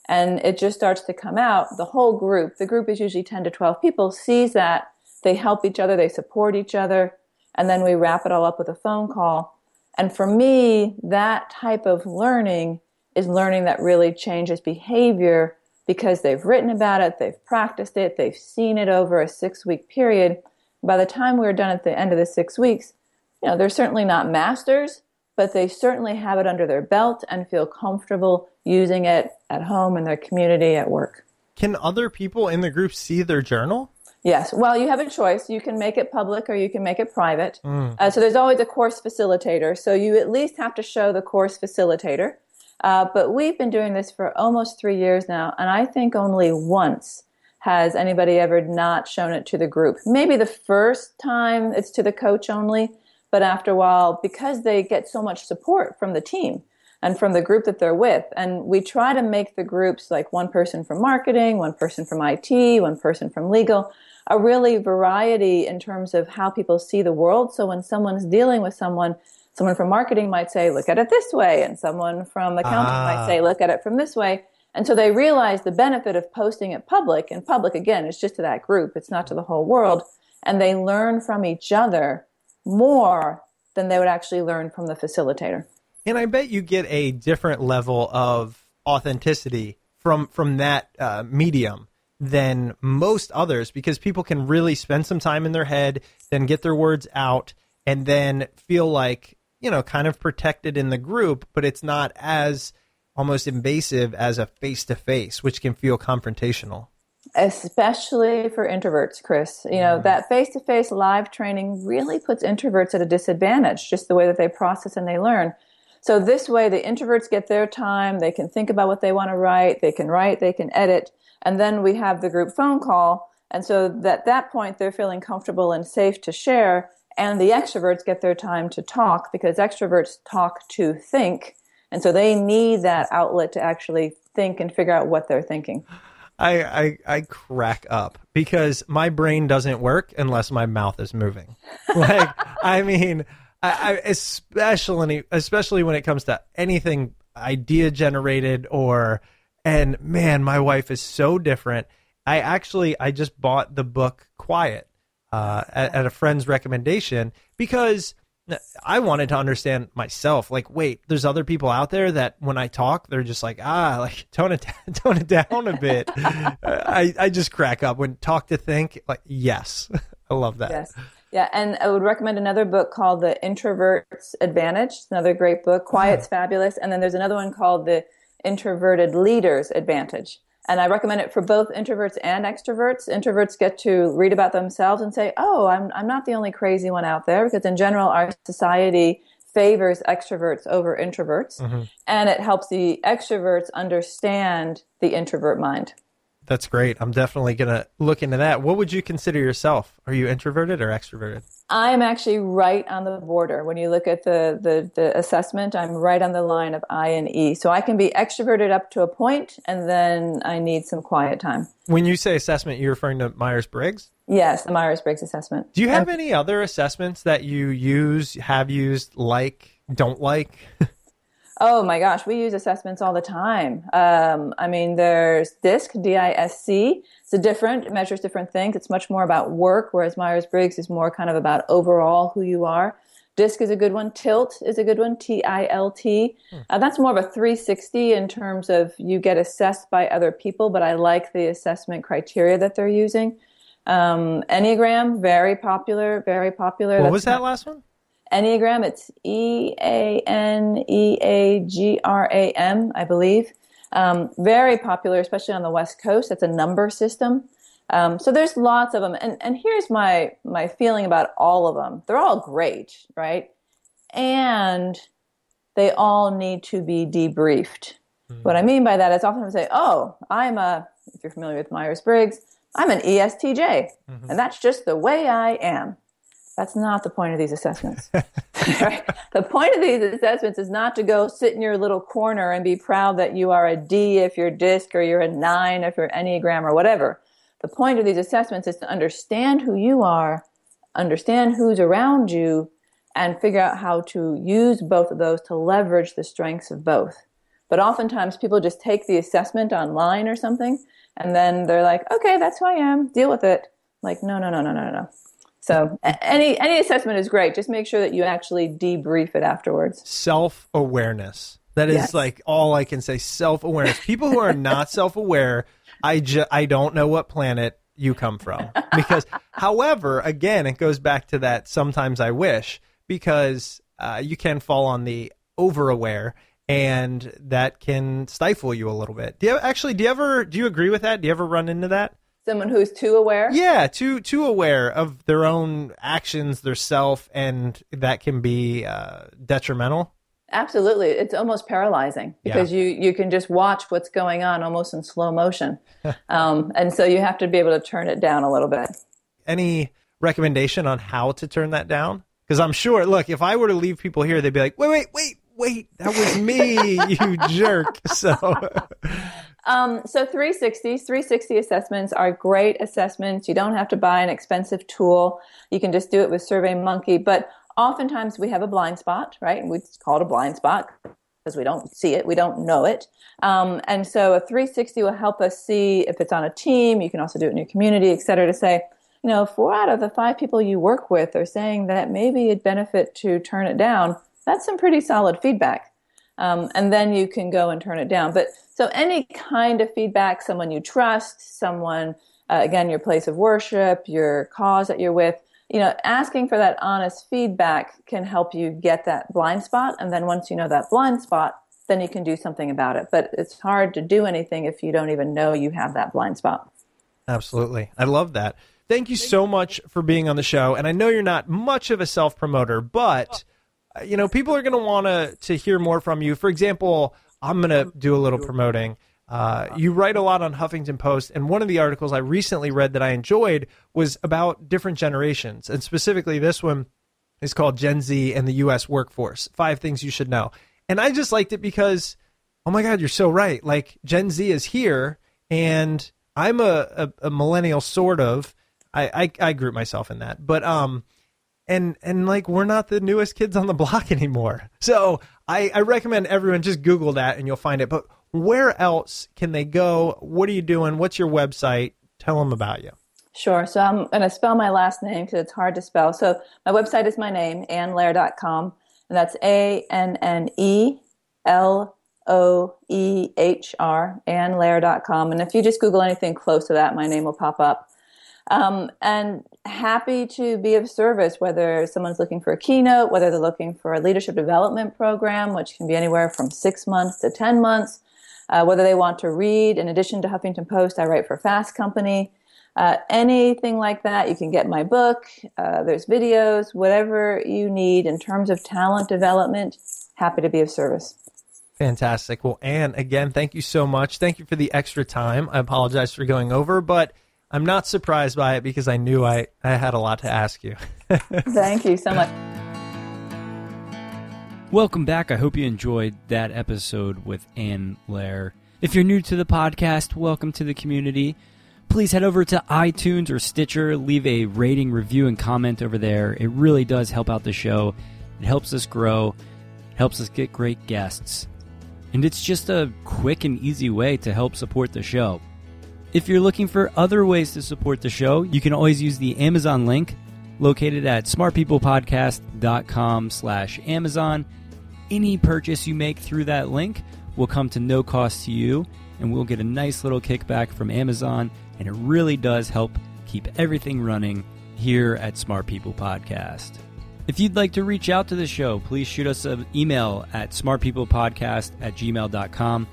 and it just starts to come out. The whole group, the group is usually 10 to 12 people, sees that. They help each other, they support each other. And then we wrap it all up with a phone call. And for me, that type of learning is learning that really changes behavior because they've written about it, they've practiced it, they've seen it over a six week period. By the time we're done at the end of the six weeks, you know, they're certainly not masters, but they certainly have it under their belt and feel comfortable using it at home in their community at work. Can other people in the group see their journal? Yes. Well, you have a choice. You can make it public or you can make it private. Uh, so there's always a course facilitator. So you at least have to show the course facilitator. Uh, but we've been doing this for almost three years now, and I think only once has anybody ever not shown it to the group. Maybe the first time it's to the coach only, but after a while, because they get so much support from the team and from the group that they're with, and we try to make the groups like one person from marketing, one person from IT, one person from legal, a really variety in terms of how people see the world. So when someone's dealing with someone, someone from marketing might say, look at it this way, and someone from accounting Ah. might say, look at it from this way. And so they realize the benefit of posting it public, and public again is just to that group, it's not to the whole world. And they learn from each other more than they would actually learn from the facilitator. And I bet you get a different level of authenticity from from that uh, medium than most others because people can really spend some time in their head, then get their words out, and then feel like you know kind of protected in the group, but it's not as almost invasive as a face to face, which can feel confrontational. especially for introverts, Chris. You know, mm-hmm. that face to face live training really puts introverts at a disadvantage, just the way that they process and they learn. So, this way, the introverts get their time, they can think about what they want to write, they can write, they can edit, and then we have the group phone call. And so, at that point, they're feeling comfortable and safe to share, and the extroverts get their time to talk because extroverts talk to think. And so, they need that outlet to actually think and figure out what they're thinking. I, I I crack up because my brain doesn't work unless my mouth is moving. Like I mean, I, I especially especially when it comes to anything idea generated or and man, my wife is so different. I actually I just bought the book Quiet uh, at, at a friend's recommendation because I wanted to understand myself. Like, wait, there's other people out there that when I talk, they're just like, ah, like tone it, tone it down a bit. I, I just crack up when talk to think. Like, yes, I love that. Yes. Yeah, and I would recommend another book called The Introvert's Advantage. It's another great book. Quiet's fabulous. And then there's another one called The Introverted Leader's Advantage. And I recommend it for both introverts and extroverts. Introverts get to read about themselves and say, oh, I'm, I'm not the only crazy one out there, because in general, our society favors extroverts over introverts. Mm-hmm. And it helps the extroverts understand the introvert mind. That's great. I'm definitely going to look into that. What would you consider yourself? Are you introverted or extroverted? I'm actually right on the border. When you look at the, the, the, assessment, I'm right on the line of I and E. So I can be extroverted up to a point, and then I need some quiet time. When you say assessment, you're referring to Myers Briggs? Yes, the Myers Briggs assessment. Do you have and, any other assessments that you use, have used, like, don't like? Oh my gosh, we use assessments all the time. Um, I mean, there's DISC, D-I-S-C. It's a different, it measures different things. It's much more about work, whereas Myers-Briggs is more kind of about overall who you are. DISC is a good one. TILT is a good one. T-I-L-T. Hmm. Uh, that's more of a 360 in terms of you get assessed by other people, but I like the assessment criteria that they're using. Um, Enneagram, very popular, very popular. What that's was that last one? Enneagram. It's E A N E A G R A M, I believe. Um, very popular, especially on the West Coast. It's a number system. Um, so there's lots of them, and and here's my my feeling about all of them. They're all great, right? And they all need to be debriefed. Mm-hmm. What I mean by that is often I say, "Oh, I'm a." If you're familiar with Myers Briggs, I'm an ESTJ, mm-hmm. and that's just the way I am. That's not the point of these assessments. the point of these assessments is not to go sit in your little corner and be proud that you are a D if you're DISC or you're a nine if you're Enneagram or whatever. The point of these assessments is to understand who you are, understand who's around you, and figure out how to use both of those to leverage the strengths of both. But oftentimes people just take the assessment online or something and then they're like, okay, that's who I am, deal with it. Like, no, no, no, no, no, no. So any any assessment is great. Just make sure that you actually debrief it afterwards. Self awareness. That is yes. like all I can say. Self awareness. People who are not self aware, I ju- I don't know what planet you come from. Because, however, again, it goes back to that. Sometimes I wish because uh, you can fall on the over aware and that can stifle you a little bit. Do you actually? Do you ever? Do you agree with that? Do you ever run into that? Someone who's too aware? Yeah too too aware of their own actions their self and that can be uh, detrimental. Absolutely. It's almost paralyzing because yeah. you you can just watch what's going on almost in slow motion. Um, and so you have to be able to turn it down a little bit. Any recommendation on how to turn that down? Because i'm sure look if i were to leave people here they'd be like wait wait wait wait that was me you jerk. So um, so 360s, 360 assessments are great assessments. You don't have to buy an expensive tool. You can just do it with SurveyMonkey. But oftentimes we have a blind spot, right? We call it a blind spot because we don't see it, we don't know it. Um, and so a 360 will help us see if it's on a team. You can also do it in your community, et cetera, to say, you know, four out of the five people you work with are saying that maybe it'd benefit to turn it down. That's some pretty solid feedback. Um, and then you can go and turn it down. But so any kind of feedback, someone you trust, someone, uh, again, your place of worship, your cause that you're with, you know, asking for that honest feedback can help you get that blind spot. And then once you know that blind spot, then you can do something about it. But it's hard to do anything if you don't even know you have that blind spot. Absolutely. I love that. Thank you so much for being on the show. And I know you're not much of a self promoter, but you know, people are going to want to to hear more from you. For example, I'm going to do a little promoting. Uh, you write a lot on Huffington Post, and one of the articles I recently read that I enjoyed was about different generations, and specifically this one is called Gen Z and the U.S. workforce: five things you should know. And I just liked it because, oh my God, you're so right. Like Gen Z is here, and I'm a, a, a millennial, sort of. I, I I group myself in that, but um, and and like we're not the newest kids on the block anymore. So I, I recommend everyone just Google that and you'll find it. But where else can they go? What are you doing? What's your website? Tell them about you. Sure. So I'm going to spell my last name because it's hard to spell. So my website is my name, anneloehr.com, and that's A N N E L O E H R, anneloehr.com. And if you just Google anything close to that, my name will pop up. Um, and happy to be of service, whether someone's looking for a keynote, whether they're looking for a leadership development program, which can be anywhere from six months to 10 months. uh, whether they want to read. In addition to Huffington Post, I write for Fast Company. Uh, anything like that, you can get my book. Uh, there's videos, whatever you need in terms of talent development. Happy to be of service. Fantastic. Well, Anne, again, thank you so much. Thank you for the extra time. I apologize for going over, but I'm not surprised by it because I knew I, I had a lot to ask you. thank you so much. Welcome back. I hope you enjoyed that episode with Anne Loehr. If you're new to the podcast, welcome to the community. Please head over to iTunes or Stitcher, leave a rating, review, and comment over there. It really does help out the show. It helps us grow, helps us get great guests. And it's just a quick and easy way to help support the show. If you're looking for other ways to support the show, you can always use the Amazon link located at smartpeoplepodcast.com slash Amazon. Any purchase you make through that link will come to no cost to you, and we'll get a nice little kickback from Amazon, and it really does help keep everything running here at Smart People Podcast. If you'd like to reach out to the show, please shoot us an email at smartpeoplepodcast at gmail.com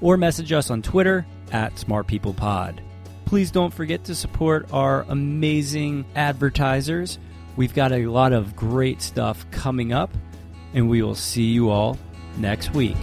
or message us on Twitter at Smart People Pod. Please don't forget to support our amazing advertisers. We've got a lot of great stuff coming up, and we will see you all next week.